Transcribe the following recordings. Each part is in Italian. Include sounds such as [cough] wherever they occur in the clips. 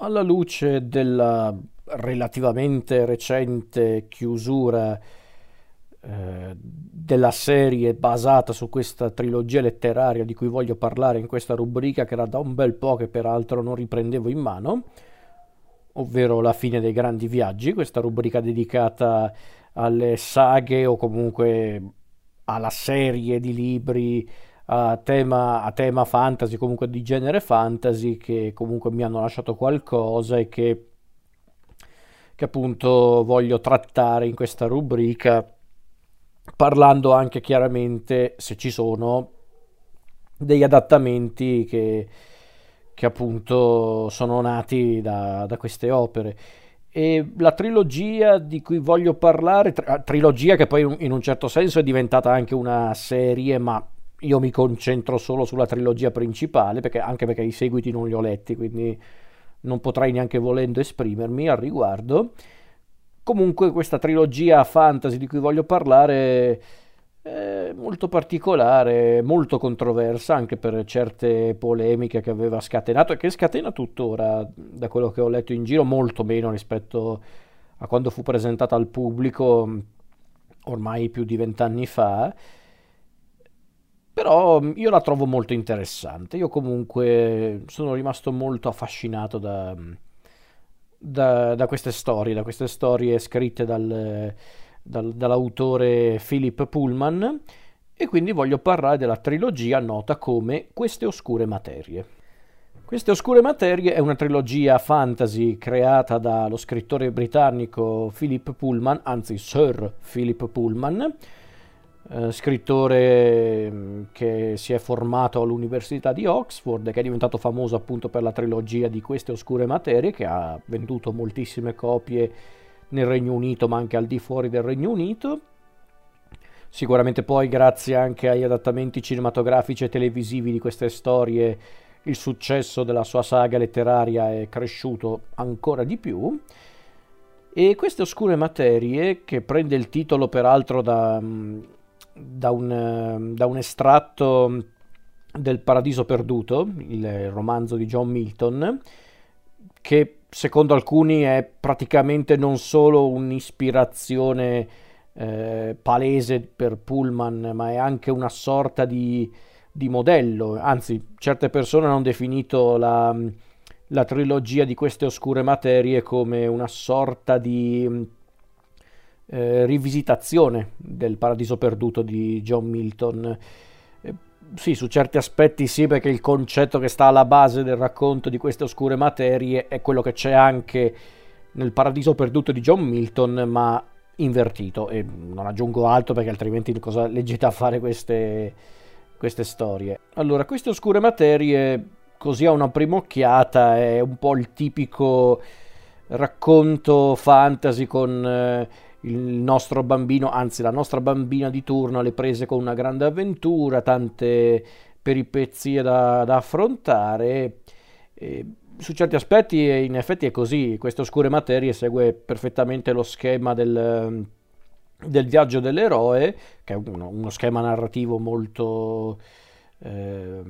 Alla luce della relativamente recente chiusura eh, della serie basata su questa trilogia letteraria di cui voglio parlare in questa rubrica che era da un bel po' che peraltro non riprendevo in mano, ovvero La fine dei grandi viaggi, questa rubrica dedicata alle saghe o comunque alla serie di libri a tema, a tema fantasy, comunque di genere fantasy, che comunque mi hanno lasciato qualcosa e che, che appunto voglio trattare in questa rubrica, parlando anche chiaramente, se ci sono, degli adattamenti che, che appunto sono nati da, da queste opere. E la trilogia di cui voglio parlare, tri- trilogia che poi in un certo senso è diventata anche una serie, ma io mi concentro solo sulla trilogia principale, perché, anche perché i seguiti non li ho letti, quindi non potrei neanche volendo esprimermi al riguardo. Comunque questa trilogia fantasy di cui voglio parlare è molto particolare, molto controversa anche per certe polemiche che aveva scatenato e che scatena tuttora, da quello che ho letto in giro, molto meno rispetto a quando fu presentata al pubblico ormai più di vent'anni fa. Però mm, io la trovo molto interessante. Io comunque sono rimasto molto affascinato da, mm, da, da queste storie, da queste storie scritte dal, dal, dall'autore Philip Pullman e quindi voglio parlare della trilogia nota come Queste oscure materie. Queste oscure materie è una trilogia fantasy creata dallo scrittore britannico Philip Pullman, anzi Sir Philip Pullman, eh, scrittore mm, che si è formato all'Università di Oxford e che è diventato famoso appunto per la trilogia di queste oscure materie che ha venduto moltissime copie nel Regno Unito ma anche al di fuori del Regno Unito. Sicuramente poi grazie anche agli adattamenti cinematografici e televisivi di queste storie il successo della sua saga letteraria è cresciuto ancora di più. E queste oscure materie, che prende il titolo peraltro da, mm, da un, da un estratto del Paradiso Perduto, il romanzo di John Milton, che secondo alcuni è praticamente non solo un'ispirazione eh, palese per Pullman, ma è anche una sorta di, di modello. Anzi, certe persone hanno definito la, la, trilogia di queste oscure materie come una sorta di eh, rivisitazione del Paradiso Perduto di John Milton. Eh, sì, su certi aspetti sì, perché il concetto che sta alla base del racconto di queste oscure materie è quello che c'è anche nel Paradiso Perduto di John Milton, ma invertito. E non aggiungo altro perché altrimenti cosa leggete a fare queste, queste storie. Allora, queste oscure materie, così a una prima occhiata, è un po' il tipico racconto fantasy con... Eh, il nostro bambino, anzi la nostra bambina di turno le prese con una grande avventura, tante peripezie da, da affrontare. E su certi aspetti in effetti è così, queste oscure materie segue perfettamente lo schema del, del viaggio dell'eroe, che è uno, uno schema narrativo molto... Eh,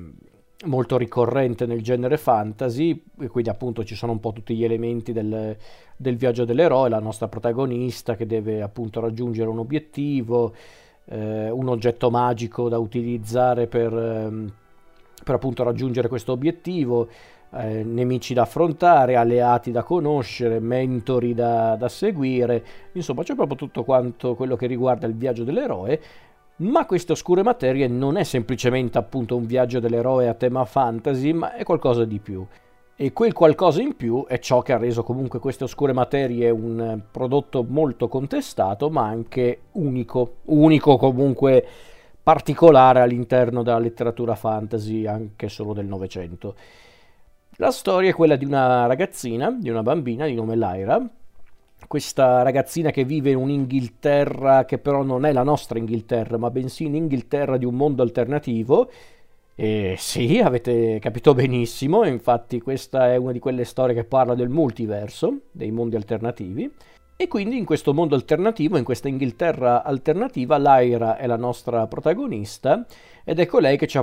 molto ricorrente nel genere fantasy, e quindi appunto ci sono un po' tutti gli elementi del, del viaggio dell'eroe, la nostra protagonista che deve appunto raggiungere un obiettivo, eh, un oggetto magico da utilizzare per, ehm, per appunto raggiungere questo obiettivo, eh, nemici da affrontare, alleati da conoscere, mentori da, da seguire, insomma c'è proprio tutto quanto quello che riguarda il viaggio dell'eroe ma queste oscure materie non è semplicemente appunto un viaggio dell'eroe a tema fantasy, ma è qualcosa di più. E quel qualcosa in più è ciò che ha reso comunque queste oscure materie un prodotto molto contestato, ma anche unico. Unico comunque particolare all'interno della letteratura fantasy, anche solo del Novecento. La storia è quella di una ragazzina, di una bambina di nome Lyra, questa ragazzina che vive in un'Inghilterra che però non è la nostra Inghilterra, ma bensì un'Inghilterra di un mondo alternativo. E sì, avete capito benissimo, infatti questa è una di quelle storie che parla del multiverso, dei mondi alternativi. E quindi in questo mondo alternativo, in questa Inghilterra alternativa, Lyra è la nostra protagonista ed è colei che ci,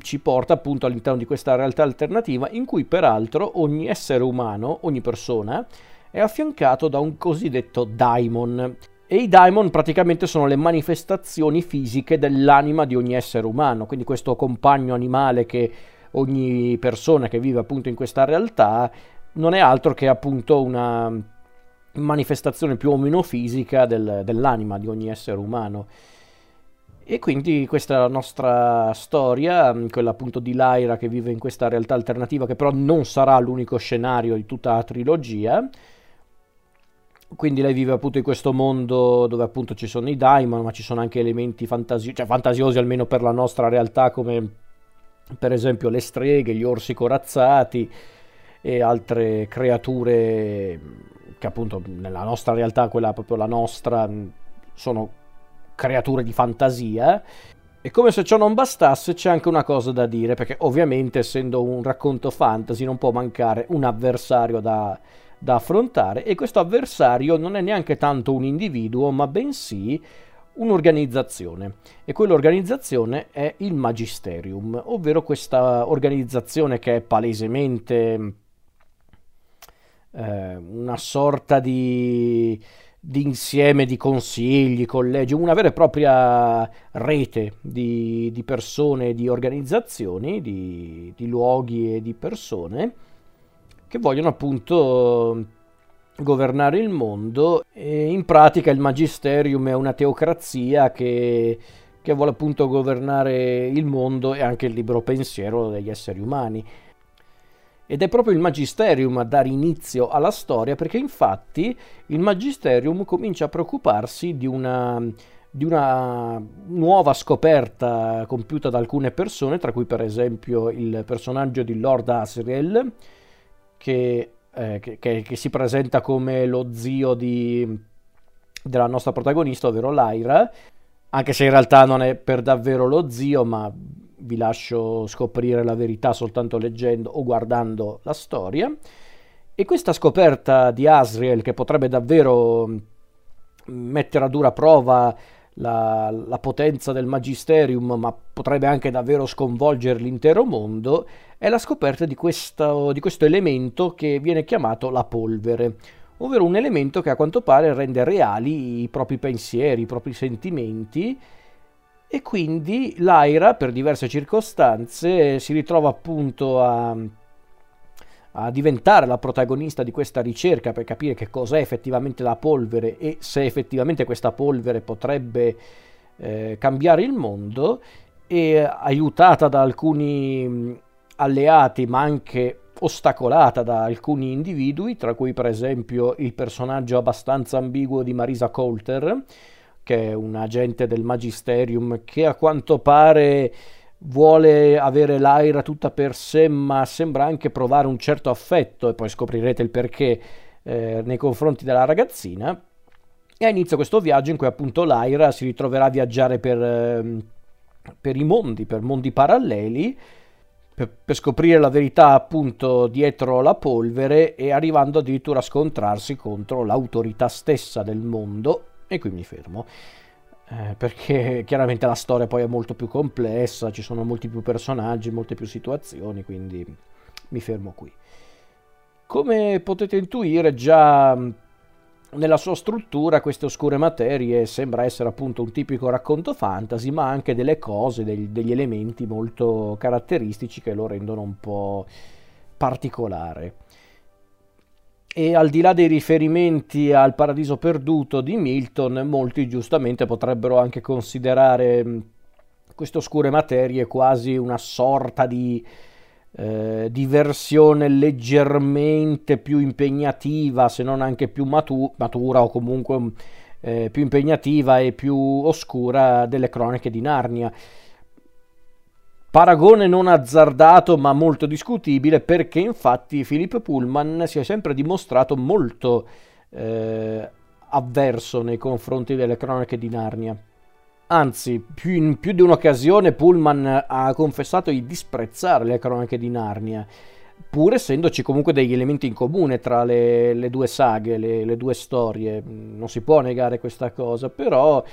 ci, porta appunto all'interno di questa realtà alternativa in cui peraltro ogni essere umano, ogni persona, è affiancato da un cosiddetto daimon. E i daimon praticamente sono le manifestazioni fisiche dell'anima di ogni essere umano, quindi questo compagno animale che ogni persona che vive appunto in questa realtà non è altro che appunto una manifestazione più o meno fisica del, dell'anima di ogni essere umano. E quindi questa nostra storia, quella appunto di Lyra che vive in questa realtà alternativa, che però non sarà l'unico scenario di tutta la trilogia. Quindi lei vive appunto in questo mondo dove appunto ci sono i daimon, ma ci sono anche elementi fantasiosi, cioè fantasiosi almeno per la nostra realtà, come per esempio le streghe, gli orsi corazzati e altre creature che appunto nella nostra realtà, quella proprio la nostra, sono creature di fantasia. E come se ciò non bastasse, c'è anche una cosa da dire, perché ovviamente essendo un racconto fantasy non può mancare un avversario da, da affrontare, e questo avversario non è neanche tanto un individuo, ma bensì un'organizzazione. E quell'organizzazione è il Magisterium, ovvero questa organizzazione che è palesemente eh, una sorta di, di, insieme di consigli, collegi, una vera e propria rete di, di persone, di organizzazioni, di, di luoghi e di persone che vogliono appunto governare il mondo e in pratica il magisterium è una teocrazia che, che, vuole appunto governare il mondo e anche il libero pensiero degli esseri umani. Ed è proprio il Magisterium a dare inizio alla storia perché infatti il Magisterium comincia a preoccuparsi di una, di una nuova scoperta compiuta da alcune persone, tra cui per esempio il personaggio di Lord Asriel, che, eh, che, che, che si presenta come lo zio di, della nostra protagonista, ovvero Lyra, anche se in realtà non è per davvero lo zio, ma vi lascio scoprire la verità soltanto leggendo o guardando la storia. E questa scoperta di Asriel, che potrebbe davvero mm, mettere a dura prova la, la, potenza del Magisterium, ma potrebbe anche davvero sconvolgere l'intero mondo, è la scoperta di questo, di questo elemento che viene chiamato la polvere, ovvero un elemento che a quanto pare rende reali i propri pensieri, i propri sentimenti e quindi Lyra, per diverse circostanze, si ritrova appunto a, a diventare la protagonista di questa ricerca per capire che cos'è effettivamente la polvere e se effettivamente questa polvere potrebbe eh, cambiare il mondo e aiutata da alcuni alleati ma anche ostacolata da alcuni individui, tra cui per esempio il personaggio abbastanza ambiguo di Marisa Coulter, che è un agente del Magisterium che a quanto pare vuole avere l'aira tutta per sé, ma sembra anche provare un certo affetto, e poi scoprirete il perché eh, nei confronti della ragazzina. E inizia questo viaggio in cui appunto l'Aira si ritroverà a viaggiare per, eh, per i mondi, per mondi paralleli, per, per, scoprire la verità appunto dietro la polvere e arrivando addirittura a scontrarsi contro l'autorità stessa del mondo e qui mi fermo. Eh, perché [laughs] chiaramente la storia poi è molto più complessa, ci sono molti più personaggi, molte più situazioni, quindi mi fermo qui. Come potete intuire già nella sua struttura queste oscure materie sembra essere appunto un tipico racconto fantasy, ma anche delle cose, degli, degli elementi molto caratteristici che lo rendono un po' particolare. E al di là dei riferimenti al paradiso perduto di Milton, molti giustamente potrebbero anche considerare queste oscure materie quasi una sorta di, eh, di versione leggermente più impegnativa, se non anche più matu- matura o comunque eh, più impegnativa e più oscura delle cronache di Narnia. Paragone non azzardato ma molto discutibile perché infatti Philip Pullman si è sempre dimostrato molto eh, avverso nei confronti delle cronache di Narnia. Anzi, più in più di un'occasione Pullman ha confessato di disprezzare le cronache di Narnia pur essendoci comunque degli elementi in comune tra le, le due saghe, le, le, due storie, non si può negare questa cosa, però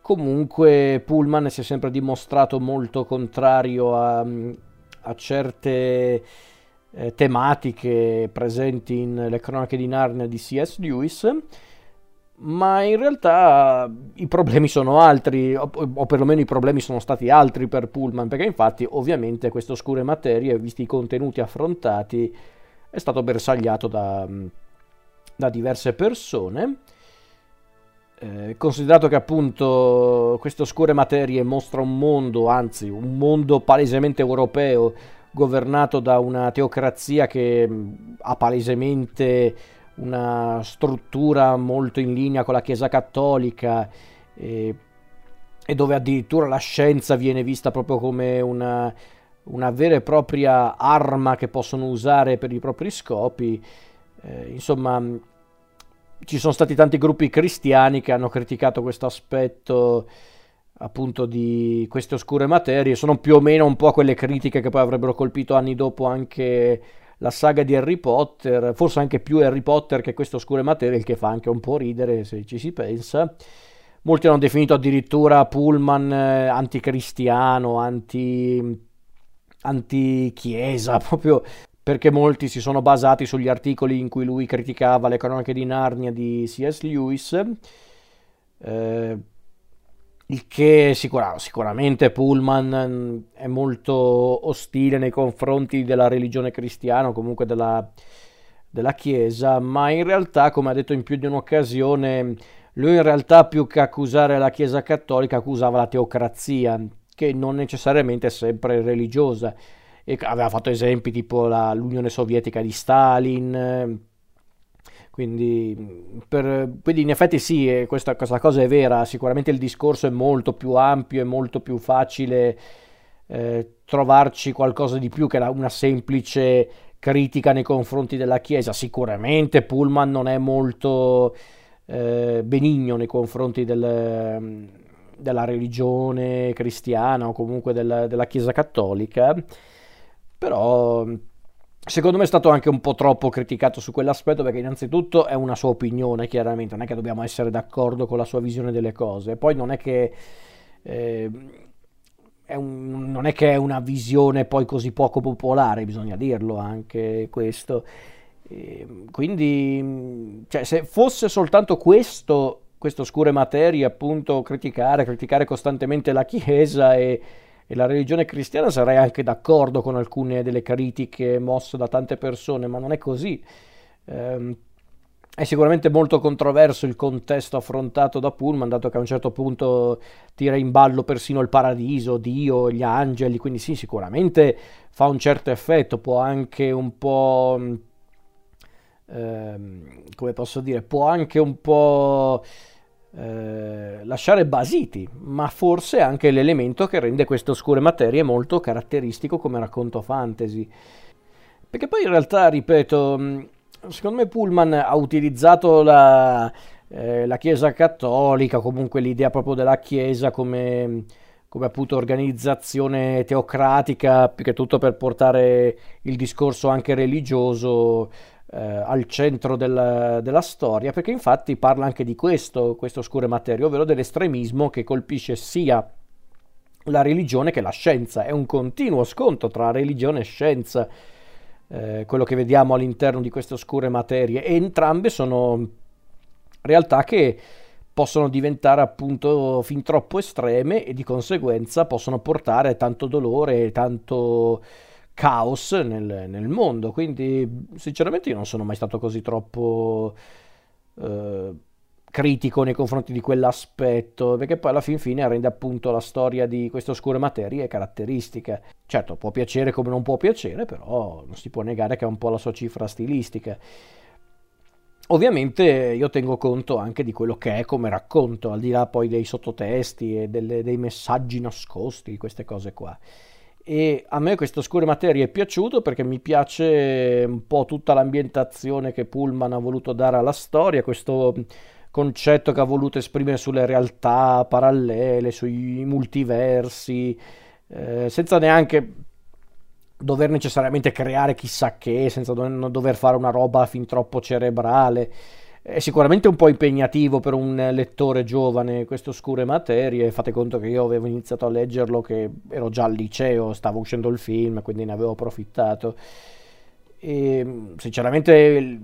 comunque Pullman si è sempre dimostrato molto contrario a, a certe eh, tematiche presenti in Le cronache di Narnia di C.S. Lewis ma in realtà i problemi sono altri, o, o, perlomeno i problemi sono stati altri per Pullman, perché infatti ovviamente queste oscure materie, visti i contenuti affrontati, è stato bersagliato da, da diverse persone. Eh, considerato che appunto queste oscure materie mostra un mondo, anzi un mondo palesemente europeo, governato da una teocrazia che ha palesemente una struttura molto in linea con la Chiesa Cattolica e, e dove addirittura la scienza viene vista proprio come una, una, vera e propria arma che possono usare per i propri scopi. Eh, insomma, ci sono stati tanti gruppi cristiani che hanno criticato questo aspetto appunto di queste oscure materie, sono più o meno un po' quelle critiche che poi avrebbero colpito anni dopo anche la saga di Harry Potter, forse anche più Harry Potter che queste oscure materie, il che fa anche un po' ridere se ci si pensa. Molti hanno definito addirittura Pullman eh, anticristiano, anti, anti-chiesa, [laughs] proprio perché molti si sono basati sugli articoli in cui lui criticava le cronache di Narnia di C.S. Lewis. Eh, il che sicura, sicuramente Pullman mm, è molto ostile nei confronti della religione cristiana o comunque della, della Chiesa, ma in realtà, come ha detto in più di un'occasione, lui in realtà più che accusare la Chiesa cattolica accusava la teocrazia, che non necessariamente è sempre religiosa. E aveva fatto esempi tipo la, l'Unione Sovietica di Stalin, quindi, per, quindi, in effetti sì, eh, questa, questa, cosa è vera, sicuramente il discorso è molto più ampio, è molto più facile eh, trovarci qualcosa di più che una semplice critica nei confronti della Chiesa. Sicuramente Pullman non è molto eh, benigno nei confronti del, della religione cristiana o comunque del, della Chiesa cattolica, però Secondo me è stato anche un po' troppo criticato su quell'aspetto perché innanzitutto è una sua opinione, chiaramente, non è che dobbiamo essere d'accordo con la sua visione delle cose, poi non è che... Eh, è un, non è che è una visione poi così poco popolare, bisogna dirlo anche questo. E ehm, quindi, cioè, se fosse soltanto questo, queste oscure materie, appunto, criticare, criticare costantemente la Chiesa e e la religione cristiana sarei anche d'accordo con alcune delle critiche mosse da tante persone, ma non è così. Eh, è sicuramente molto controverso il contesto affrontato da Pullman, dato che a un certo punto tira in ballo persino il paradiso, Dio, gli angeli, quindi sì, sicuramente fa un certo effetto, può anche un po'... Ehm, come posso dire, può anche un po' Eh, lasciare basiti, ma forse anche l'elemento che rende queste oscure materie molto caratteristico come racconto fantasy. Perché poi in realtà, ripeto, mm, secondo me Pullman ha utilizzato la, eh, la Chiesa cattolica, comunque l'idea proprio della Chiesa come, come appunto organizzazione teocratica, più che tutto per portare il discorso anche religioso eh, al centro del, della storia, perché infatti parla anche di questo, queste oscure materie, ovvero dell'estremismo che colpisce sia la religione che la scienza. È un continuo scontro tra religione e scienza, eh, quello che vediamo all'interno di queste oscure materie, e entrambe sono realtà che possono diventare appunto fin troppo estreme e di conseguenza possono portare tanto dolore tanto caos nel, nel, mondo. Quindi, sinceramente, io non sono mai stato così troppo eh, critico nei confronti di quell'aspetto, perché poi alla fin fine rende appunto la storia di queste oscure materie caratteristica. Certo, può piacere come non può piacere, però non si può negare che ha un po' la sua cifra stilistica. Ovviamente io tengo conto anche di quello che è come racconto, al di là poi dei sottotesti e delle, dei messaggi nascosti, queste cose qua e a me questo Oscure Materie è piaciuto perché mi piace un po' tutta l'ambientazione che Pullman ha voluto dare alla storia, questo concetto che ha voluto esprimere sulle realtà parallele, sui multiversi, eh, senza neanche dover necessariamente creare chissà che, senza dover fare una roba fin troppo cerebrale. È sicuramente un po' impegnativo per un lettore giovane queste oscure materie. Fate conto che io avevo iniziato a leggerlo che ero già al liceo, stava uscendo il film, quindi ne avevo approfittato. E sinceramente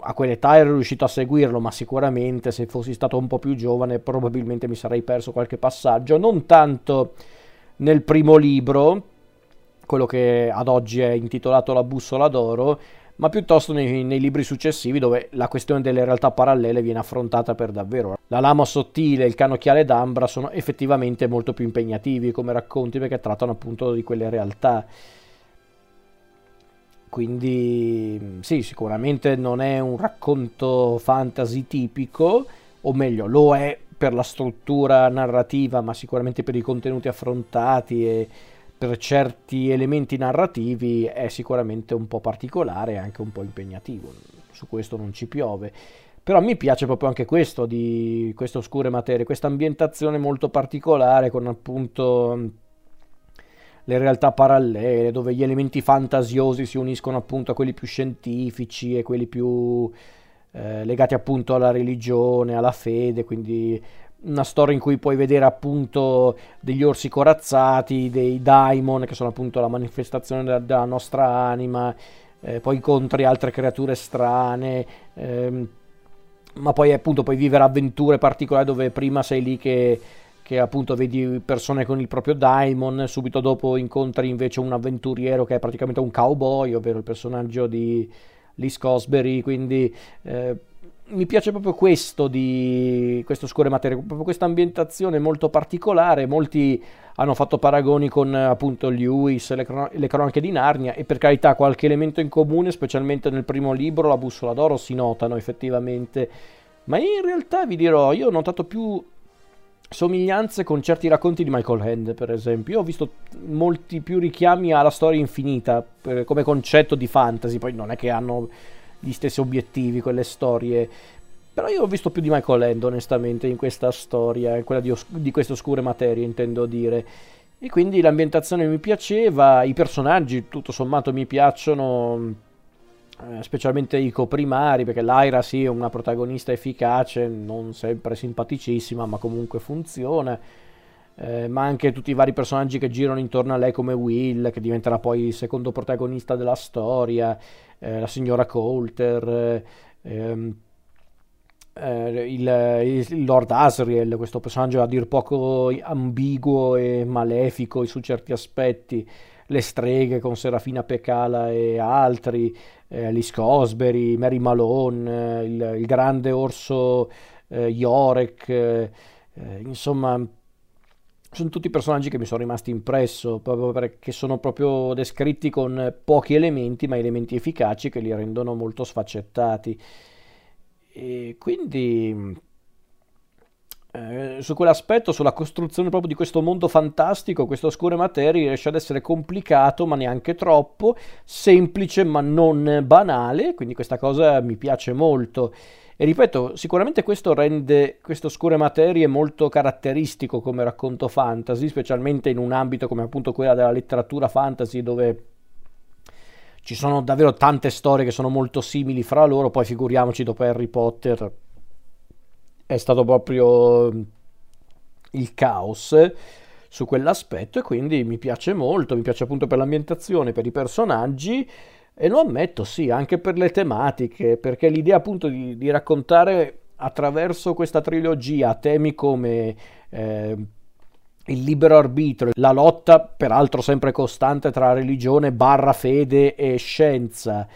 a quell'età ero riuscito a seguirlo, ma sicuramente se fossi stato un po' più giovane probabilmente mi sarei perso qualche passaggio, non tanto nel primo libro, quello che ad oggi è intitolato La bussola d'oro, ma piuttosto nei, nei, libri successivi dove la questione delle realtà parallele viene affrontata per davvero. La lama sottile e il canocchiale d'ambra sono effettivamente molto più impegnativi come racconti perché trattano appunto di quelle realtà. Quindi sì, sicuramente non è un racconto fantasy tipico, o meglio, lo è per la struttura narrativa, ma sicuramente per i contenuti affrontati e per certi elementi narrativi è sicuramente un po' particolare e anche un po' impegnativo. Su questo non ci piove. Però mi piace proprio anche questo di queste oscure materie, questa ambientazione molto particolare con appunto le realtà parallele, dove gli elementi fantasiosi si uniscono appunto a quelli più scientifici e quelli più eh, legati appunto alla religione, alla fede, quindi una storia in cui puoi vedere appunto degli orsi corazzati, dei daimon che sono appunto la manifestazione della, della nostra anima, eh, poi incontri altre creature strane, ehm, ma poi appunto puoi vivere avventure particolari dove prima sei lì che, che appunto vedi persone con il proprio daimon, subito dopo incontri invece un avventuriero che è praticamente un cowboy, ovvero il personaggio di Lee Scosbury, quindi... Eh, mi piace proprio questo di questo scure materie, proprio questa ambientazione molto particolare. Molti hanno fatto paragoni con appunto Lewis, le, cron- le, cronache di Narnia e per carità qualche elemento in comune, specialmente nel primo libro, la bussola d'oro, si notano effettivamente. Ma in realtà vi dirò, io ho notato più somiglianze con certi racconti di Michael Hand, per esempio. Io ho visto molti più richiami alla storia infinita eh, come concetto di fantasy, poi non è che hanno gli stessi obiettivi, quelle storie. Però io ho visto più di Michael Land, onestamente, in questa storia, in quella di, os- di queste oscure materie, intendo dire. E quindi l'ambientazione mi piaceva, i personaggi, tutto sommato, mi piacciono, eh, specialmente i coprimari, perché Lyra sì è una protagonista efficace, non sempre simpaticissima, ma comunque funziona. Eh, ma anche tutti i vari personaggi che girano intorno a lei come Will, che diventerà poi il secondo protagonista della storia, eh, la signora Coulter, ehm, eh, il, il, Lord Asriel, questo personaggio a dir poco ambiguo e malefico su certi aspetti, le streghe con Serafina Pecala e altri, eh, Alice Cosbury, Mary Malone, il, il, grande orso eh, Yorek, eh, insomma sono tutti personaggi che mi sono rimasti impresso, proprio perché sono proprio descritti con pochi elementi, ma elementi efficaci che li rendono molto sfaccettati. E quindi eh, su quell'aspetto, sulla costruzione proprio di questo mondo fantastico, queste oscure materie riesce ad essere complicato, ma neanche troppo, semplice ma non banale, quindi questa cosa mi piace molto. E ripeto, sicuramente questo rende queste oscure materie molto caratteristico come racconto fantasy, specialmente in un ambito come appunto quella della letteratura fantasy dove ci sono davvero tante storie che sono molto simili fra loro, poi figuriamoci dopo Harry Potter. È stato proprio il caos su quell'aspetto e quindi mi piace molto, mi piace appunto per l'ambientazione, per i personaggi e lo ammetto, sì, anche per le tematiche, perché l'idea appunto di, di raccontare attraverso questa trilogia temi come eh, il libero arbitrio, la lotta peraltro sempre costante tra religione barra fede e scienza,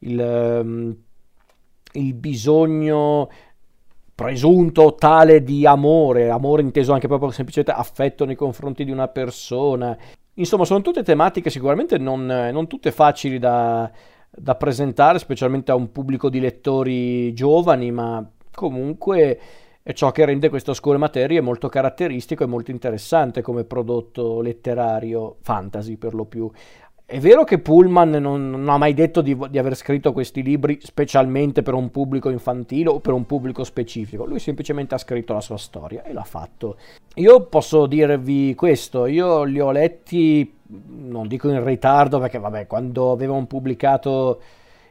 il, um, il bisogno presunto tale di amore, amore inteso anche proprio semplicemente affetto nei confronti di una persona, Insomma, sono tutte tematiche sicuramente non, non tutte facili da, da, presentare, specialmente a un pubblico di lettori giovani, ma comunque è ciò che rende queste oscure materie molto caratteristico e molto interessante come prodotto letterario fantasy per lo più. È vero che Pullman non, non ha mai detto di, di, aver scritto questi libri specialmente per un pubblico infantile o per un pubblico specifico, lui semplicemente ha scritto la sua storia e l'ha fatto. Io posso dirvi questo, io li ho letti non dico in ritardo perché vabbè, quando avevano pubblicato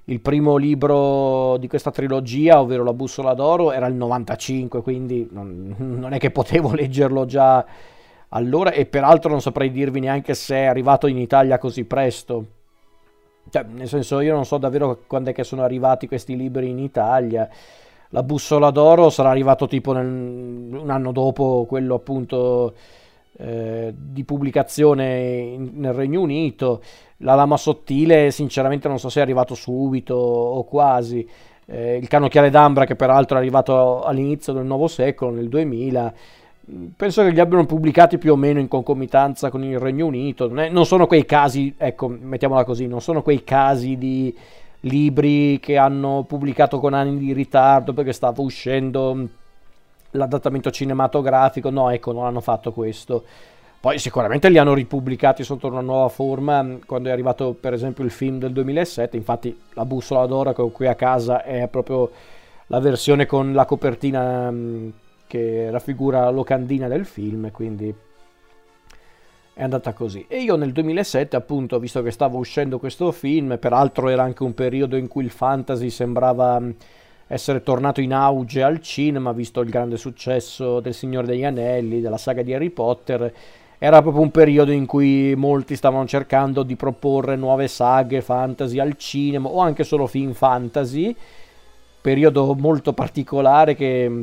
il primo libro di questa trilogia, ovvero La bussola d'oro, era il 95, quindi non, non è che potevo [laughs] leggerlo già allora e peraltro non saprei dirvi neanche se è arrivato in Italia così presto. Cioè, nel senso, io non so davvero quando è che sono arrivati questi libri in Italia. La bussola d'oro sarà arrivato tipo nel, un anno dopo quello appunto eh, di pubblicazione in, nel Regno Unito. La lama sottile, sinceramente, non so se è arrivato subito o quasi. Eh, il canocchiale d'ambra, che peraltro è arrivato all'inizio del nuovo secolo, nel 2000 penso che li abbiano pubblicati più o meno in concomitanza con il Regno Unito. Non, è, non, sono quei casi, ecco, mettiamola così, non sono quei casi di libri che hanno pubblicato con anni di ritardo perché stava uscendo l'adattamento cinematografico. No, ecco, non hanno fatto questo. Poi sicuramente li hanno ripubblicati sotto una nuova forma quando è arrivato per esempio il film del 2007, infatti la bussola d'oro che ho qui a casa è proprio la versione con la copertina che raffigura la locandina del film, quindi è andata così. E io nel 2007, appunto, visto che stava uscendo questo film, peraltro era anche un periodo in cui il fantasy sembrava mm, essere tornato in auge al cinema, visto il grande successo del Signore degli Anelli, della saga di Harry Potter, era proprio un periodo in cui molti stavano cercando di proporre nuove saghe fantasy al cinema o anche solo film fantasy, periodo molto particolare che mm,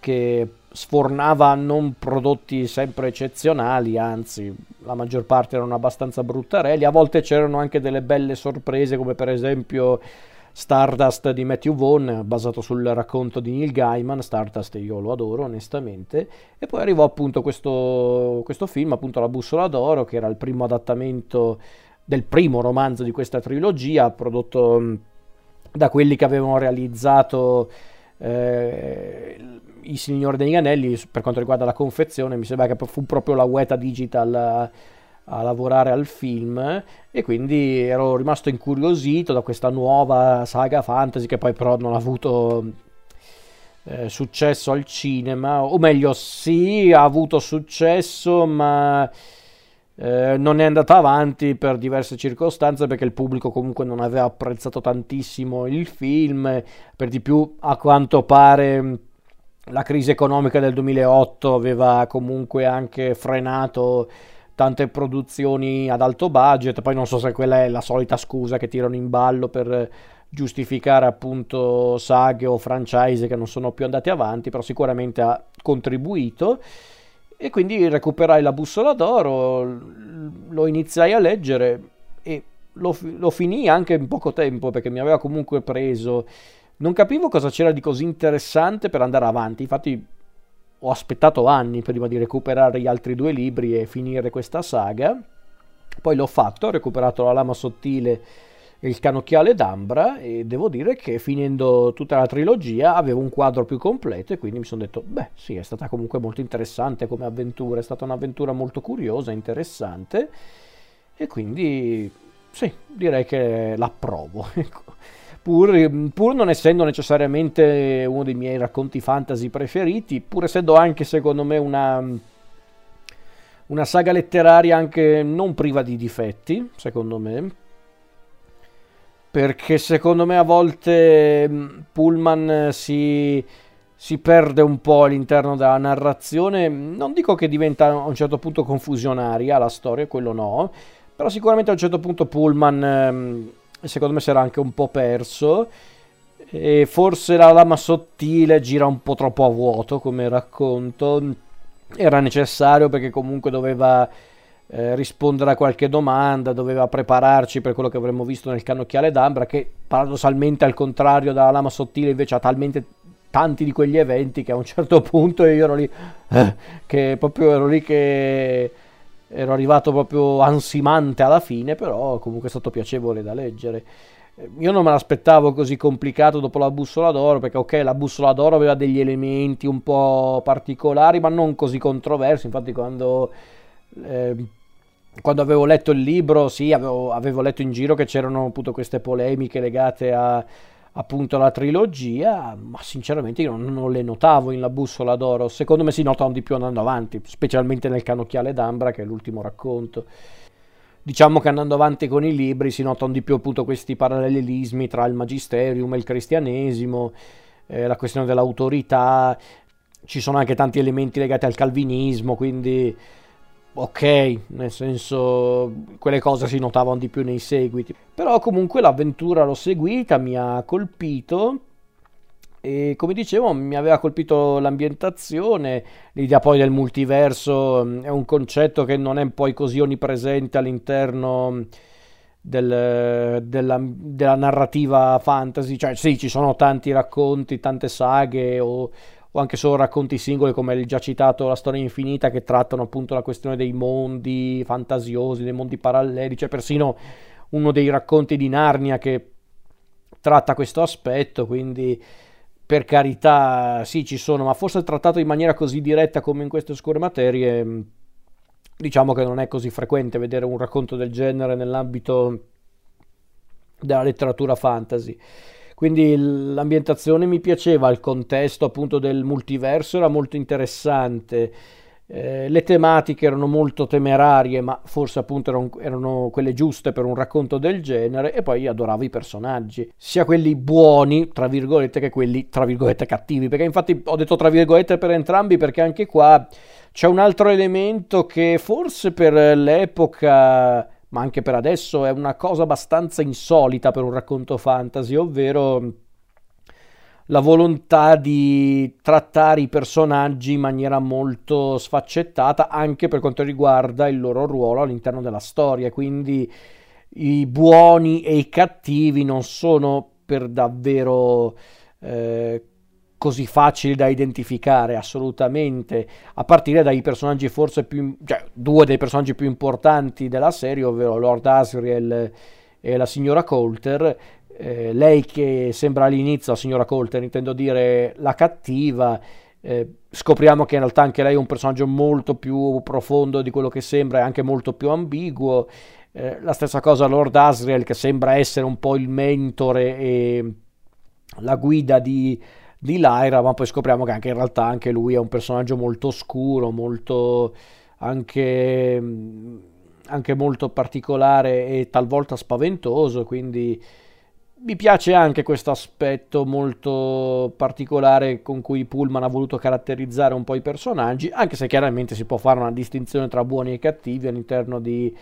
che sfornava non prodotti sempre eccezionali, anzi la maggior parte erano abbastanza bruttarelli, a volte c'erano anche delle belle sorprese come per esempio Stardust di Matthew Vaughn basato sul racconto di Neil Gaiman, Stardust io lo adoro onestamente, e poi arrivò appunto questo, questo film, appunto La bussola d'oro, che era il primo adattamento del primo romanzo di questa trilogia, prodotto da quelli che avevano realizzato eh, i Signori degli Anelli per quanto riguarda la confezione mi sembra che fu proprio la Weta Digital a, a, lavorare al film e quindi ero rimasto incuriosito da questa nuova saga fantasy che poi però non ha avuto eh, successo al cinema. O meglio sì ha avuto successo ma eh, non è andata avanti per diverse circostanze perché il pubblico comunque non aveva apprezzato tantissimo il film. Per di più a quanto pare la crisi economica del 2008 aveva comunque anche frenato tante produzioni ad alto budget, poi non so se quella è la solita scusa che tirano in ballo per giustificare appunto saghe o franchise che non sono più andati avanti, però sicuramente ha contribuito e quindi recuperai la bussola d'oro, lo iniziai a leggere e lo, lo finì anche in poco tempo perché mi aveva comunque preso non capivo cosa c'era di così interessante per andare avanti, infatti ho aspettato anni prima di recuperare gli altri due libri e finire questa saga. Poi l'ho fatto, ho recuperato la lama sottile il canocchiale d'ambra e devo dire che finendo tutta la trilogia avevo un quadro più completo e quindi mi sono detto, beh sì, è stata comunque molto interessante come avventura, è stata un'avventura molto curiosa, interessante e quindi sì, direi che l'approvo. [laughs] Ecco pur, pur, non essendo necessariamente uno dei miei racconti fantasy preferiti, pur essendo anche secondo me una, una saga letteraria anche non priva di difetti, secondo me, perché secondo me a volte Pullman si, si perde un po' all'interno della narrazione, non dico che diventa a un certo punto confusionaria la storia, quello no, però sicuramente a un certo punto Pullman secondo me era anche un po' perso. E forse la lama sottile gira un po' troppo a vuoto come racconto. Era necessario perché comunque doveva eh, rispondere a qualche domanda doveva prepararci per quello che avremmo visto nel cannocchiale d'ambra che paradossalmente al contrario della lama sottile invece ha talmente tanti di quegli eventi che a un certo [laughs] punto io ero lì eh, che proprio ero lì che ero arrivato proprio ansimante alla fine, però comunque è stato piacevole da leggere. Io non me l'aspettavo così complicato dopo la bussola d'oro, perché ok, la bussola d'oro aveva degli elementi un po' particolari, ma non così controversi. Infatti, quando, eh, quando avevo letto il libro, sì, avevo, avevo letto in giro che c'erano appunto queste polemiche legate a appunto la trilogia, ma sinceramente io non, non, le notavo in La bussola d'oro. Secondo me si notano di più andando avanti, specialmente nel canocchiale d'ambra, che è l'ultimo racconto. Diciamo che andando avanti con i libri si notano di più appunto questi parallelismi tra il magisterium e il cristianesimo, eh, la questione dell'autorità, ci sono anche tanti elementi legati al calvinismo, quindi ok, nel senso quelle cose si notavano di più nei seguiti, però comunque l'avventura l'ho seguita, mi ha colpito. E come dicevo mi aveva colpito l'ambientazione, l'idea poi del multiverso mm, è un concetto che non è poi così onnipresente all'interno del, della, della, narrativa fantasy, cioè sì ci sono tanti racconti, tante saghe o, o anche solo racconti singoli come il già citato La storia infinita che trattano appunto la questione dei mondi fantasiosi, dei mondi paralleli, c'è persino uno dei racconti di Narnia che tratta questo aspetto, quindi per carità, sì, ci sono, ma forse trattato in maniera così diretta come in queste oscure materie, mm, diciamo che non è così frequente vedere un racconto del genere nell'ambito della letteratura fantasy. Quindi l'ambientazione mi piaceva, il contesto appunto del multiverso era molto interessante. Eh, le tematiche erano molto temerarie, ma forse appunto erano, erano, quelle giuste per un racconto del genere, e poi adoravo i personaggi, sia quelli buoni, tra virgolette, che quelli, tra virgolette, cattivi, perché infatti ho detto tra virgolette per entrambi, perché anche qua c'è un altro elemento che forse per l'epoca, ma anche per adesso, è una cosa abbastanza insolita per un racconto fantasy, ovvero la volontà di trattare i personaggi in maniera molto sfaccettata anche per quanto riguarda il loro ruolo all'interno della storia, quindi i buoni e i cattivi non sono per davvero eh, così facili da identificare assolutamente a partire dai personaggi forse più cioè due dei personaggi più importanti della serie ovvero Lord Asriel e la signora Coulter eh, lei che sembra all'inizio, la signora Colter, intendo dire la cattiva, eh, scopriamo che in realtà anche lei è un personaggio molto più profondo di quello che sembra e anche molto più ambiguo. Eh, la stessa cosa Lord Asriel che sembra essere un po' il mentore e la guida di, di Lyra, ma poi scopriamo che anche in realtà anche lui è un personaggio molto oscuro, molto anche, anche molto particolare e talvolta spaventoso, quindi mi piace anche questo aspetto molto particolare con cui Pullman ha voluto caratterizzare un po' i personaggi, anche se chiaramente si può fare una distinzione tra buoni e cattivi all'interno di,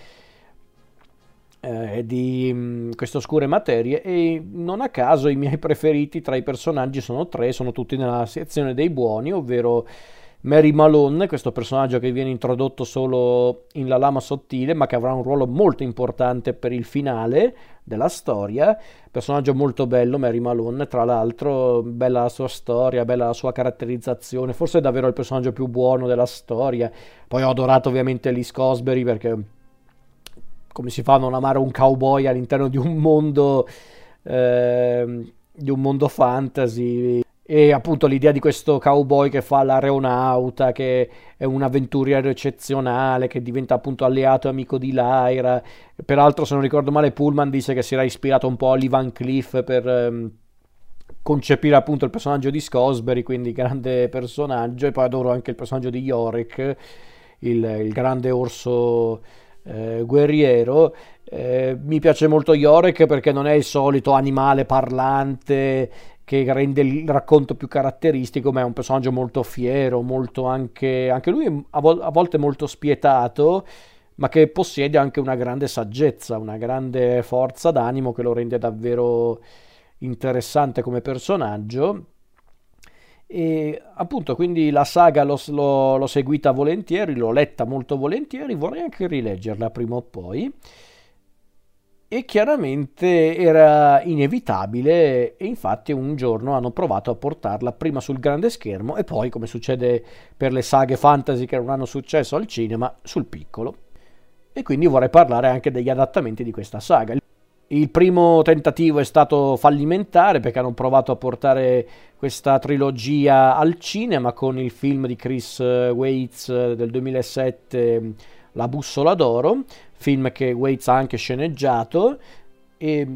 eh, di mm, queste oscure materie e non a caso i miei [laughs] preferiti tra i personaggi sono tre, sono tutti nella sezione dei buoni, ovvero Mary Malone, questo personaggio che viene introdotto solo in La Lama Sottile, ma che avrà un ruolo molto importante per il finale della storia. Personaggio molto bello, Mary Malone, tra l'altro, bella la sua storia, bella la sua caratterizzazione, forse è davvero il personaggio più buono della storia. Poi ho adorato ovviamente Liz Cosbury perché come si fa a non amare un cowboy all'interno di un mondo eh, di un mondo fantasy e appunto l'idea di questo cowboy che fa l'aeronauta, che è un avventuriero eccezionale, che diventa appunto alleato e amico di Lyra. Peraltro, se non ricordo male, Pullman dice che si era ispirato un po' a Lee Cliff per ehm, concepire appunto il personaggio di Scosbury, quindi grande personaggio. E poi adoro anche il personaggio di Yorick, il, il grande orso eh, guerriero. Eh, mi piace molto Yorick perché non è il solito animale parlante che rende il racconto più caratteristico, ma è un personaggio molto fiero, molto anche, anche lui a, vol- a volte molto spietato, ma che possiede anche una grande saggezza, una grande forza d'animo che lo rende davvero interessante come personaggio. E appunto, quindi la saga l'ho, l'ho, l'ho seguita volentieri, l'ho letta molto volentieri, vorrei anche rileggerla prima o poi e chiaramente era inevitabile e infatti un giorno hanno provato a portarla prima sul grande schermo e poi, come succede per le saghe fantasy che non hanno successo al cinema, sul piccolo. E quindi vorrei parlare anche degli adattamenti di questa saga. Il primo tentativo è stato fallimentare perché hanno provato a portare questa trilogia al cinema con il film di Chris Waits del 2007 La bussola d'oro, film che Waits ha anche sceneggiato e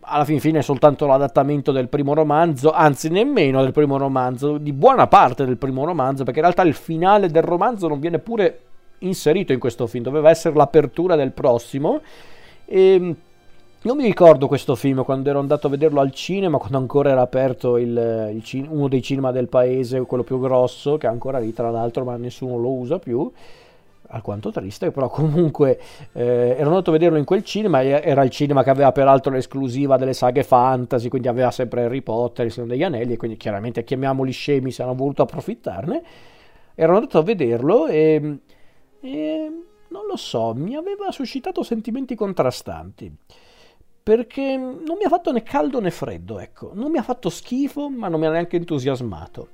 alla fin fine è soltanto l'adattamento del primo romanzo, anzi nemmeno del primo romanzo, di buona parte del primo romanzo, perché in realtà il finale del romanzo non viene pure inserito in questo film, doveva essere l'apertura del prossimo. E non mi ricordo questo film quando ero andato a vederlo al cinema, quando ancora era aperto il, il uno dei cinema del paese, quello più grosso, che è ancora lì tra l'altro, ma nessuno lo usa più. Alquanto triste, però comunque eh, ero andato a vederlo in quel cinema, era il cinema che aveva peraltro l'esclusiva delle saghe fantasy, quindi aveva sempre Harry Potter, il Signore degli Anelli, e quindi chiaramente chiamiamoli scemi se hanno voluto approfittarne. Ero andato a vederlo e, e non lo so, mi aveva suscitato sentimenti contrastanti perché non mi ha fatto né caldo né freddo, ecco, non mi ha fatto schifo, ma non mi ha neanche entusiasmato.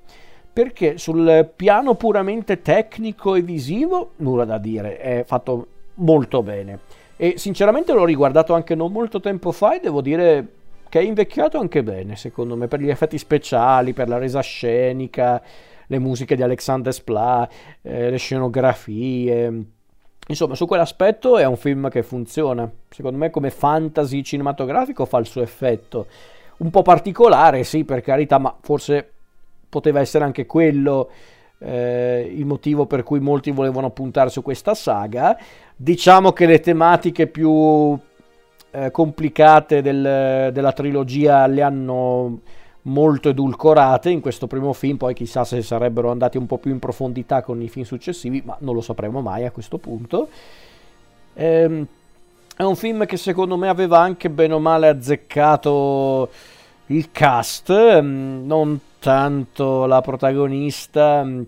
Perché sul piano puramente tecnico e visivo, nulla da dire, è fatto molto bene. E sinceramente l'ho riguardato anche non molto tempo fa e devo dire che è invecchiato anche bene, secondo me, per gli effetti speciali, per la resa scenica, le musiche di Alexander Spla, eh, le scenografie Insomma, su quell'aspetto è un film che funziona. Secondo me come fantasy cinematografico fa il suo effetto. Un po' particolare, sì, per carità, ma forse poteva essere anche quello eh, il motivo per cui molti volevano puntare su questa saga. Diciamo che le tematiche più eh, complicate del, della trilogia le hanno molto edulcorate in questo primo film, poi chissà se sarebbero andati un po' più in profondità con i film successivi, ma non lo sapremo mai a questo punto. Ehm, è un film che secondo me aveva anche bene o male azzeccato il cast, mm, non tanto la protagonista mm,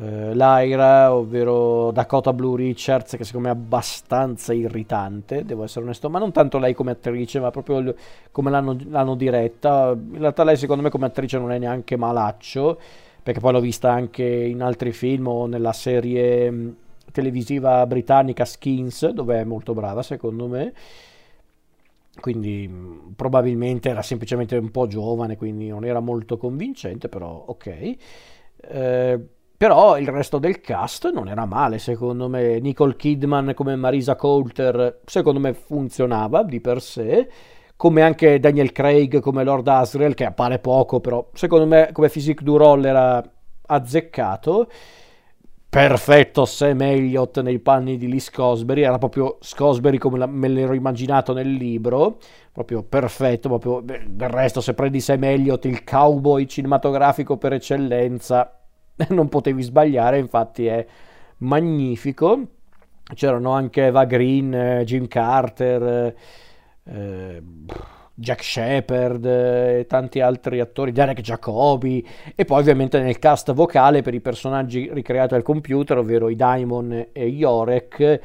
eh, Lyra, ovvero Dakota Blue Richards, che secondo me è abbastanza irritante, devo essere onesto, ma non tanto lei come attrice, ma proprio il, come l'hanno, l'hanno, diretta. In realtà lei secondo me come attrice non è neanche malaccio, perché poi l'ho vista anche in altri film o nella serie mm, televisiva britannica Skins, dove è molto brava secondo me. Quindi mm, probabilmente era semplicemente un po' giovane, quindi non era molto convincente, però ok. Eh, però il resto del cast non era male, secondo me. Nicole Kidman come Marisa Coulter, secondo me funzionava di per sé. Come anche Daniel Craig come Lord Asriel, che appare poco, però secondo me come physique du roll era azzeccato. Perfetto Sam Elliott nei panni di Lee Scosbury, era proprio Scosbury come me l'ero immaginato nel libro, proprio perfetto, proprio, del resto se prendi Sam Elliott, il cowboy cinematografico per eccellenza, [laughs] non potevi sbagliare, infatti è magnifico. C'erano anche Eva Green, eh, Jim Carter, eh, Jack Shepard e tanti altri attori, Derek Jacobi e poi ovviamente nel cast vocale per i personaggi ricreati al computer, ovvero i Daimon e Yorek,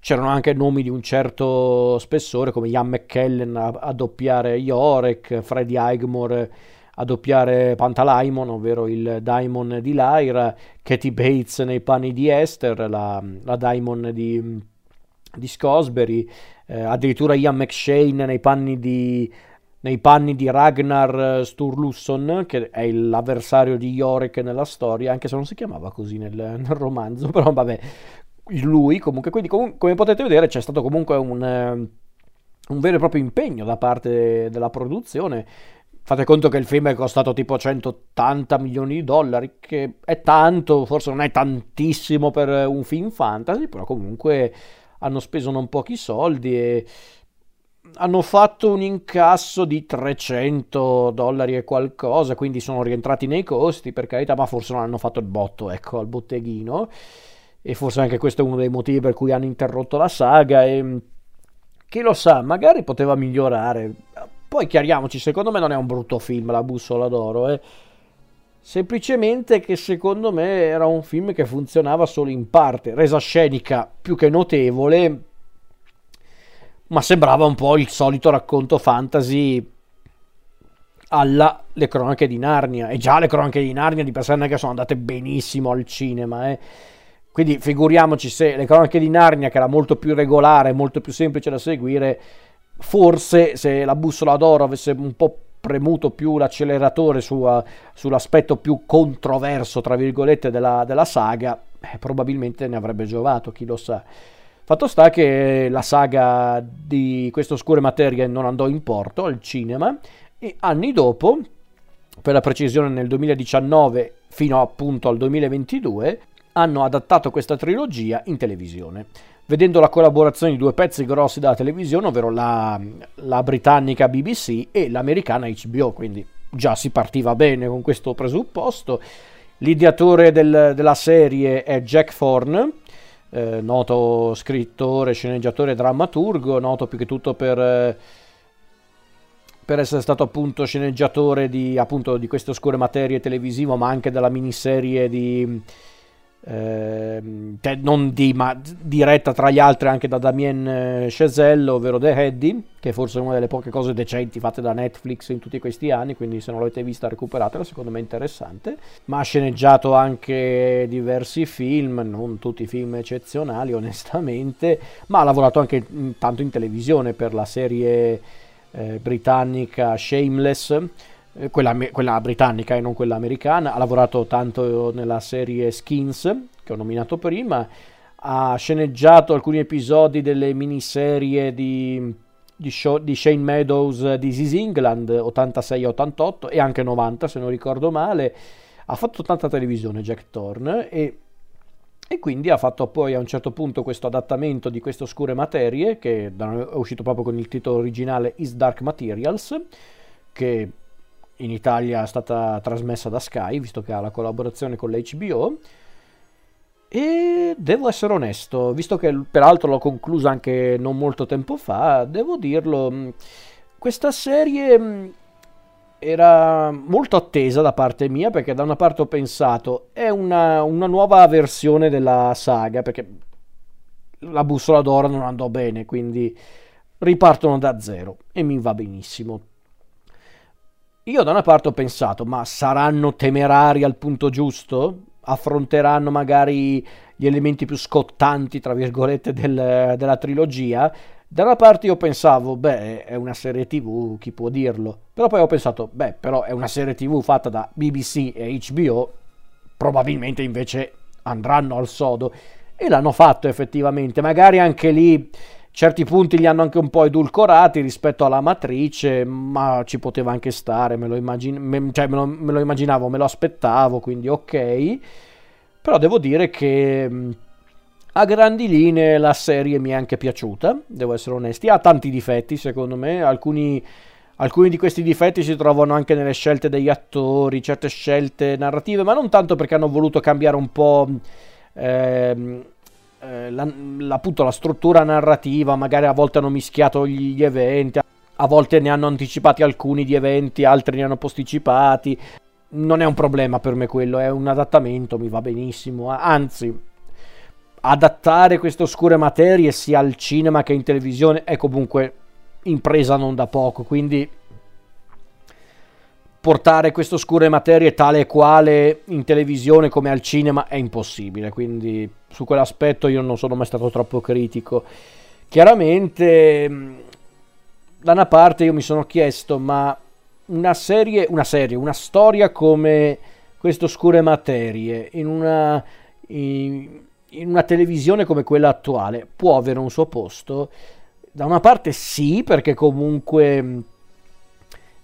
c'erano anche nomi di un certo spessore come Ian McKellen a, a doppiare Yorek, Freddie Highmore a doppiare Pantalaimon, ovvero il Daimon di Lyra, Katie Bates nei panni di Esther, la, la Daimon di, di Scosbury, eh, addirittura Ian McShane nei panni di, nei panni di Ragnar Sturluson, che è l'avversario di Yorick nella storia, anche se non si chiamava così nel, nel romanzo, [laughs] però vabbè, lui comunque, quindi com- come potete vedere c'è stato comunque un, un vero e proprio impegno da parte della produzione Fate conto che il film è costato tipo 180 milioni di dollari, che è tanto, forse non è tantissimo per un film fantasy, però comunque hanno speso non pochi soldi e hanno fatto un incasso di 300 dollari e qualcosa, quindi sono rientrati nei costi, per carità, ma forse non hanno fatto il botto, ecco, al botteghino. E forse anche questo è uno dei motivi per cui hanno interrotto la saga e chi lo sa, magari poteva migliorare poi chiariamoci, secondo me non è un brutto film La bussola d'oro, eh. semplicemente che secondo me era un film che funzionava solo in parte, resa scenica più che notevole, ma sembrava un po' il solito racconto fantasy alla Le cronache di Narnia. E già le cronache di Narnia di per sé non è che sono andate benissimo al cinema, eh. Quindi figuriamoci se le cronache di Narnia, che era molto più regolare, molto più semplice da seguire, forse se la bussola d'oro avesse un po' premuto più l'acceleratore su, uh, sull'aspetto più controverso, tra virgolette, della, della saga, eh, probabilmente ne avrebbe giovato, chi lo sa. Fatto sta che la saga di queste oscure materie non andò in porto al cinema e anni dopo, per la precisione nel 2019 fino appunto al 2022, hanno adattato questa trilogia in televisione vedendo la collaborazione di due pezzi grossi della televisione, ovvero la, la britannica BBC e l'americana HBO, quindi già si partiva bene con questo presupposto. L'ideatore del, della serie è Jack Thorne, eh, noto scrittore, sceneggiatore e drammaturgo, noto più che tutto per, per essere stato appunto sceneggiatore di, appunto, di queste oscure materie televisive, ma anche della miniserie di eh, non di, ma diretta tra gli altri anche da Damien eh, Chazelle, ovvero The Heady, che è forse una delle poche cose decenti fatte da Netflix in tutti questi anni, quindi se non l'avete vista recuperatela, secondo me è interessante. Ma ha sceneggiato anche diversi film, non tutti film eccezionali onestamente, ma ha lavorato anche tanto in televisione per la serie eh, britannica Shameless quella, quella, britannica e non quella americana, ha lavorato tanto nella serie Skins, che ho nominato prima, ha sceneggiato alcuni episodi delle miniserie di, di, show, di Shane Meadows di This England 86-88 e anche 90 se non ricordo male, ha fatto tanta televisione Jack Thorne e, e quindi ha fatto poi a un certo punto questo adattamento di queste oscure materie che è uscito proprio con il titolo originale Is Dark Materials che in Italia è stata trasmessa da Sky, visto che ha la collaborazione con l'HBO. E devo essere onesto, visto che peraltro l'ho conclusa anche non molto tempo fa, devo dirlo, mm, questa serie mm, era molto attesa da parte mia perché da una parte ho pensato è una, una nuova versione della saga perché la bussola d'oro non andò bene, quindi ripartono da zero e mi va benissimo. Io da una parte ho pensato, ma saranno temerari al punto giusto? Affronteranno magari gli elementi più scottanti, tra virgolette, del, della trilogia? Da una parte io pensavo, beh, è una serie tv, chi può dirlo? Però poi ho pensato, beh, però è una serie tv fatta da BBC e HBO, probabilmente invece andranno al sodo. E l'hanno fatto effettivamente, magari anche lì certi punti li hanno anche un po' edulcorati rispetto alla matrice, ma ci poteva anche stare, me lo, immagin- me, cioè me lo, me lo immaginavo, me lo aspettavo, quindi ok. Però devo dire che a grandi linee la serie mi è anche piaciuta, devo essere onesti, ha tanti difetti secondo me, alcuni, alcuni di questi difetti si trovano anche nelle scelte degli attori, certe scelte narrative, ma non tanto perché hanno voluto cambiare un po'... Ehm, eh, la, appunto la struttura narrativa, magari a volte hanno mischiato gli, eventi, a volte ne hanno anticipati alcuni di eventi, altri ne hanno posticipati. Non è un problema per me quello, è un adattamento, mi va benissimo. Anzi, adattare queste oscure materie sia al cinema che in televisione è comunque impresa non da poco, quindi portare queste oscure materie tale e quale in televisione come al cinema è impossibile, quindi su quell'aspetto io non sono mai stato troppo critico. Chiaramente, da una parte io mi sono chiesto, ma una serie, una serie, una storia come queste oscure materie in una, in, in una televisione come quella attuale può avere un suo posto? Da una parte sì, perché comunque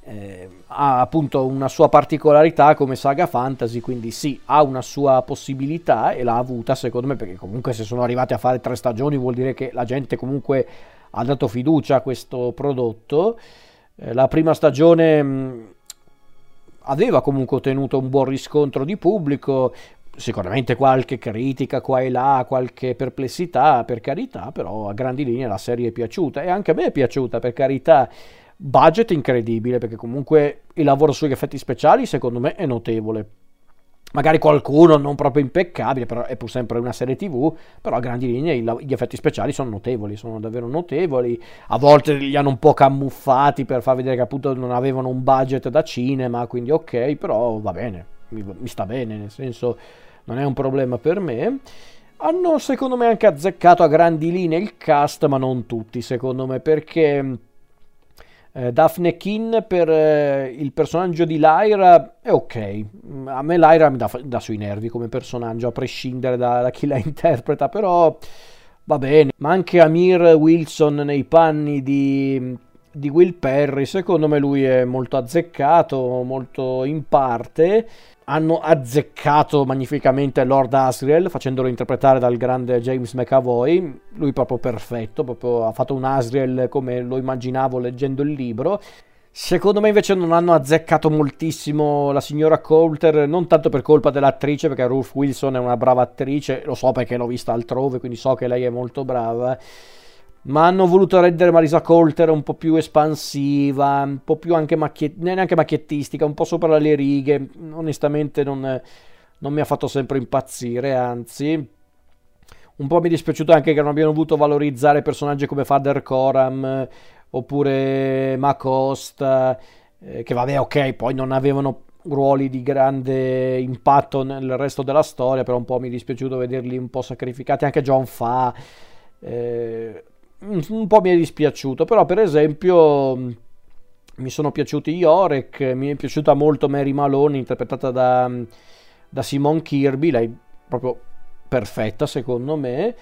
eh, ha appunto una sua particolarità come saga fantasy, quindi sì, ha una sua possibilità e l'ha avuta secondo me perché comunque se sono arrivati a fare tre stagioni vuol dire che la gente comunque ha dato fiducia a questo prodotto. Eh, la prima stagione mh, aveva comunque ottenuto un buon riscontro di pubblico, sicuramente qualche critica qua e là, qualche perplessità per carità, però a grandi linee la serie è piaciuta e anche a me è piaciuta per carità budget incredibile perché comunque il lavoro sugli effetti speciali secondo me è notevole. Magari qualcuno non proprio impeccabile però è pur sempre una serie tv però a grandi linee gli effetti speciali sono notevoli sono davvero notevoli. A volte li hanno un po' camuffati per far vedere che appunto non avevano un budget da cinema quindi ok però va bene mi, mi sta bene nel senso non è un problema per me. Hanno secondo me anche azzeccato a grandi linee il cast ma non tutti secondo me perché eh, Daphne Kin per eh, il personaggio di Lyra è ok. A me Lyra mi dà, dà sui nervi come personaggio, a prescindere da, da, chi la [laughs] interpreta, però va bene. Ma anche Amir Wilson nei panni di, di Will Perry, secondo me lui è molto azzeccato, molto in parte. Hanno azzeccato magnificamente Lord Asriel facendolo interpretare dal grande James McAvoy. Lui proprio perfetto, proprio ha fatto un Asriel come lo immaginavo leggendo il libro. Secondo me invece non hanno azzeccato moltissimo la signora Coulter, non tanto per colpa dell'attrice, perché Ruth Wilson è una brava attrice, lo so perché l'ho vista altrove, quindi so che lei è molto brava ma hanno voluto rendere Marisa Colter un po' più espansiva, un po' più anche macchiet- neanche macchiettistica, un po' sopra le righe. Onestamente non, non mi ha fatto sempre impazzire, anzi. Un po' mi è dispiaciuto anche che non abbiano voluto valorizzare personaggi come Father Coram oppure Macosta, eh, che vabbè ok, poi non avevano ruoli di grande impatto nel resto della storia, però un po' mi è dispiaciuto vederli un po' sacrificati, anche John Fa. Eh, un po' mi è dispiaciuto, però per esempio mi sono piaciuti Yorek, mi è piaciuta molto Mary Malone interpretata da, da Simone Kirby, lei proprio perfetta secondo me.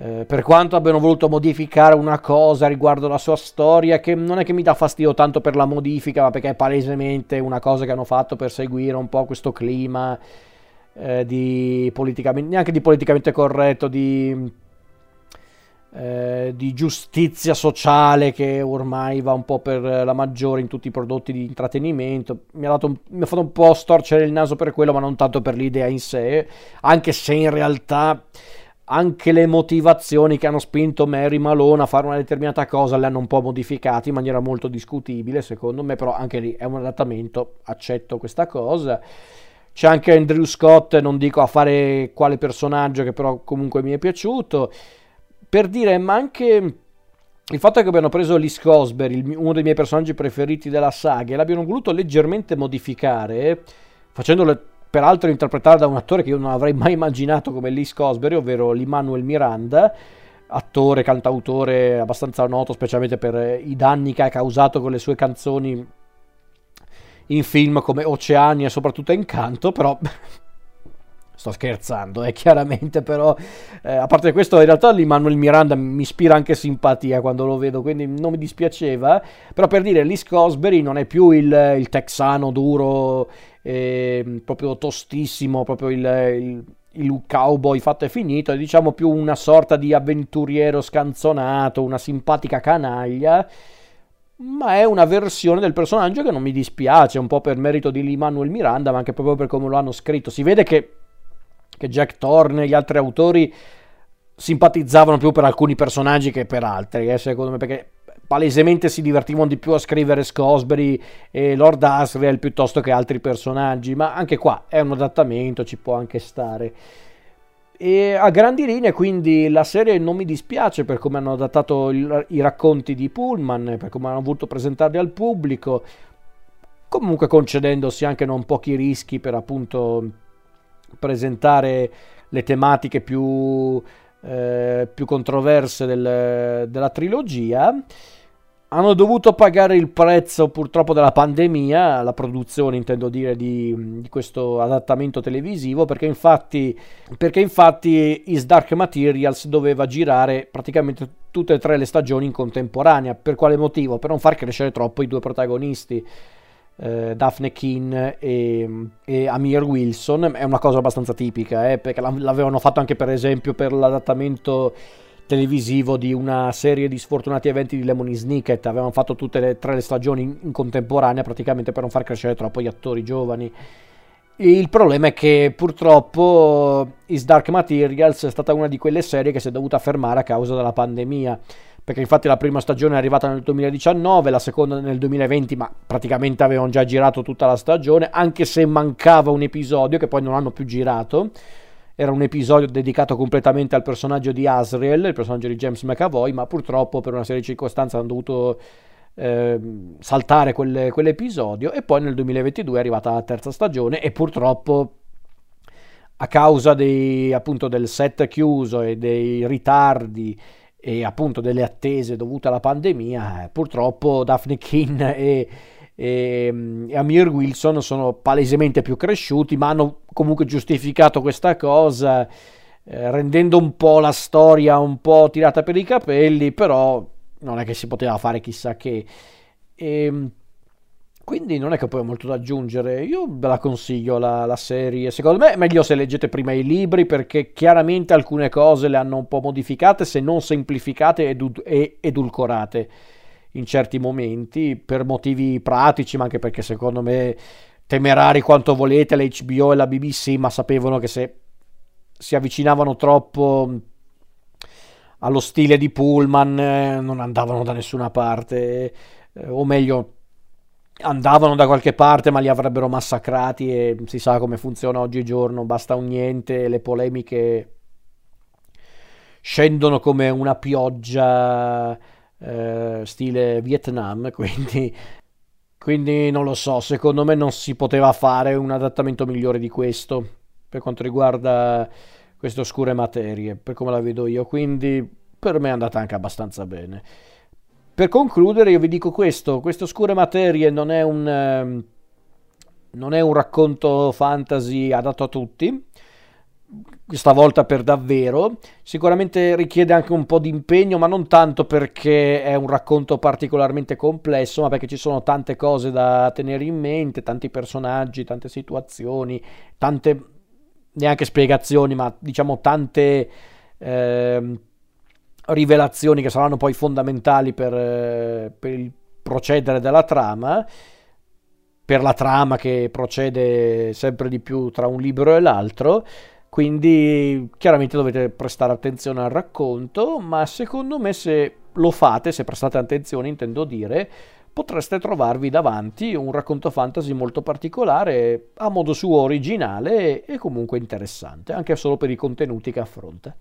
Eh, per quanto abbiano voluto modificare una cosa riguardo la sua storia, che non è che mi dà fastidio tanto per la modifica, ma perché è palesemente una cosa che hanno fatto per seguire un po' questo clima eh, di politicamente, neanche di politicamente corretto, di eh, di giustizia sociale che ormai va un po' per la maggiore in tutti i prodotti di intrattenimento. Mi ha, un, mi ha, fatto un po' storcere il naso per quello, ma non tanto per l'idea in sé, anche se in realtà anche le motivazioni che hanno spinto Mary Malone a fare una determinata cosa le hanno un po' modificate in maniera molto discutibile, secondo me, però anche lì è un adattamento, accetto questa cosa. C'è anche Andrew Scott, non dico a fare quale personaggio che però comunque mi è piaciuto per dire, ma anche il fatto che abbiano preso Liz Cosberry, uno dei miei personaggi preferiti della saga, e l'abbiano voluto leggermente modificare, facendolo peraltro interpretare da un attore che io non avrei mai immaginato come Liz Cosberry, ovvero l'Immanuel Miranda, attore, cantautore abbastanza noto, specialmente per i danni che ha causato con le sue canzoni in film come Oceani e soprattutto Encanto, però Sto scherzando, eh, [laughs] chiaramente, però eh, a parte questo, in realtà l'Immanuel Miranda mi ispira anche simpatia quando lo vedo, quindi non mi dispiaceva. Però per dire, Liz Cosberry non è più il, il texano duro, eh, proprio tostissimo, proprio il, il, il cowboy fatto e finito, è diciamo più una sorta di avventuriero scanzonato, una simpatica canaglia ma è una versione del personaggio che non mi dispiace, un po' per merito di Emmanuel Miranda, ma anche proprio per come lo hanno scritto. Si vede che che Jack Thorne e gli altri autori simpatizzavano più per alcuni personaggi che per altri, eh, secondo me, perché palesemente si divertivano di più a scrivere Scosbury e Lord Asriel piuttosto che altri personaggi, ma anche qua è un adattamento, ci può anche stare. E a grandi linee, quindi la serie non mi dispiace per come hanno adattato il, i racconti di Pullman, per come hanno voluto presentarli al pubblico, comunque concedendosi anche non pochi rischi per appunto presentare le tematiche più, eh, più controverse del, della trilogia. Hanno dovuto pagare il prezzo purtroppo della pandemia, la produzione intendo dire di, di questo adattamento televisivo, perché infatti, perché infatti Is Dark Materials doveva girare praticamente tutte e tre le stagioni in contemporanea. Per quale motivo? Per non far crescere troppo i due protagonisti eh, Daphne Keane e, e, Amir Wilson è una cosa abbastanza tipica eh, perché l'avevano fatto anche per esempio per l'adattamento televisivo di una serie di sfortunati eventi di Lemony Snicket. Avevano fatto tutte le tre le stagioni in, in contemporanea praticamente per non far crescere troppo gli attori giovani. Il problema è che purtroppo Is Dark Materials è stata una di quelle serie che si è dovuta fermare a causa della pandemia perché infatti la prima stagione è arrivata nel 2019, la seconda nel 2020, ma praticamente avevano già girato tutta la stagione, anche se mancava un episodio che poi non hanno più girato. Era un episodio dedicato completamente al personaggio di Asriel, il personaggio di James McAvoy, ma purtroppo per una serie di circostanze hanno dovuto eh, saltare quelle, quell'episodio e poi nel 2022 è arrivata la terza stagione e purtroppo a causa dei, appunto, del set chiuso e dei ritardi e appunto delle attese dovute alla pandemia, eh, purtroppo Daphne Keane e, e, e, Amir Wilson sono palesemente più cresciuti, ma hanno comunque giustificato questa cosa eh, rendendo un po' la storia un po' tirata per i capelli, però non è che si poteva fare chissà che. E, ehm, quindi non è che poi ho molto da aggiungere, io ve la consiglio la, la, serie, secondo me è meglio se leggete prima i libri perché chiaramente alcune cose le hanno un po' modificate, se non semplificate e edulcorate in certi momenti per motivi pratici, ma anche perché secondo me temerari quanto volete la HBO e la BBC, ma sapevano che se si avvicinavano troppo allo stile di Pullman eh, non andavano da nessuna parte, eh, o meglio andavano da qualche parte ma li avrebbero massacrati e si sa come funziona oggigiorno, basta un niente, le polemiche scendono come una pioggia eh, stile Vietnam, [laughs] quindi, quindi non lo so, secondo me non si poteva fare un adattamento migliore di questo per quanto riguarda queste oscure materie, per come la vedo io, quindi per me è andata anche abbastanza bene. Per concludere io vi dico questo, queste oscure materie non è un, eh, non è un racconto fantasy adatto a tutti, questa volta per davvero. Sicuramente richiede anche un po' di impegno, ma non tanto perché è un racconto particolarmente complesso, ma perché ci sono tante cose da tenere in mente, tanti personaggi, tante situazioni, tante neanche spiegazioni, ma diciamo tante eh, rivelazioni che saranno poi fondamentali per, eh, per il procedere della trama, per la trama che procede sempre di più tra un libro e l'altro. Quindi chiaramente dovete prestare attenzione al racconto, ma secondo me se lo fate, se prestate attenzione intendo dire, potreste trovarvi davanti un racconto fantasy molto particolare, a modo suo originale e comunque interessante, anche solo per i contenuti che affronta.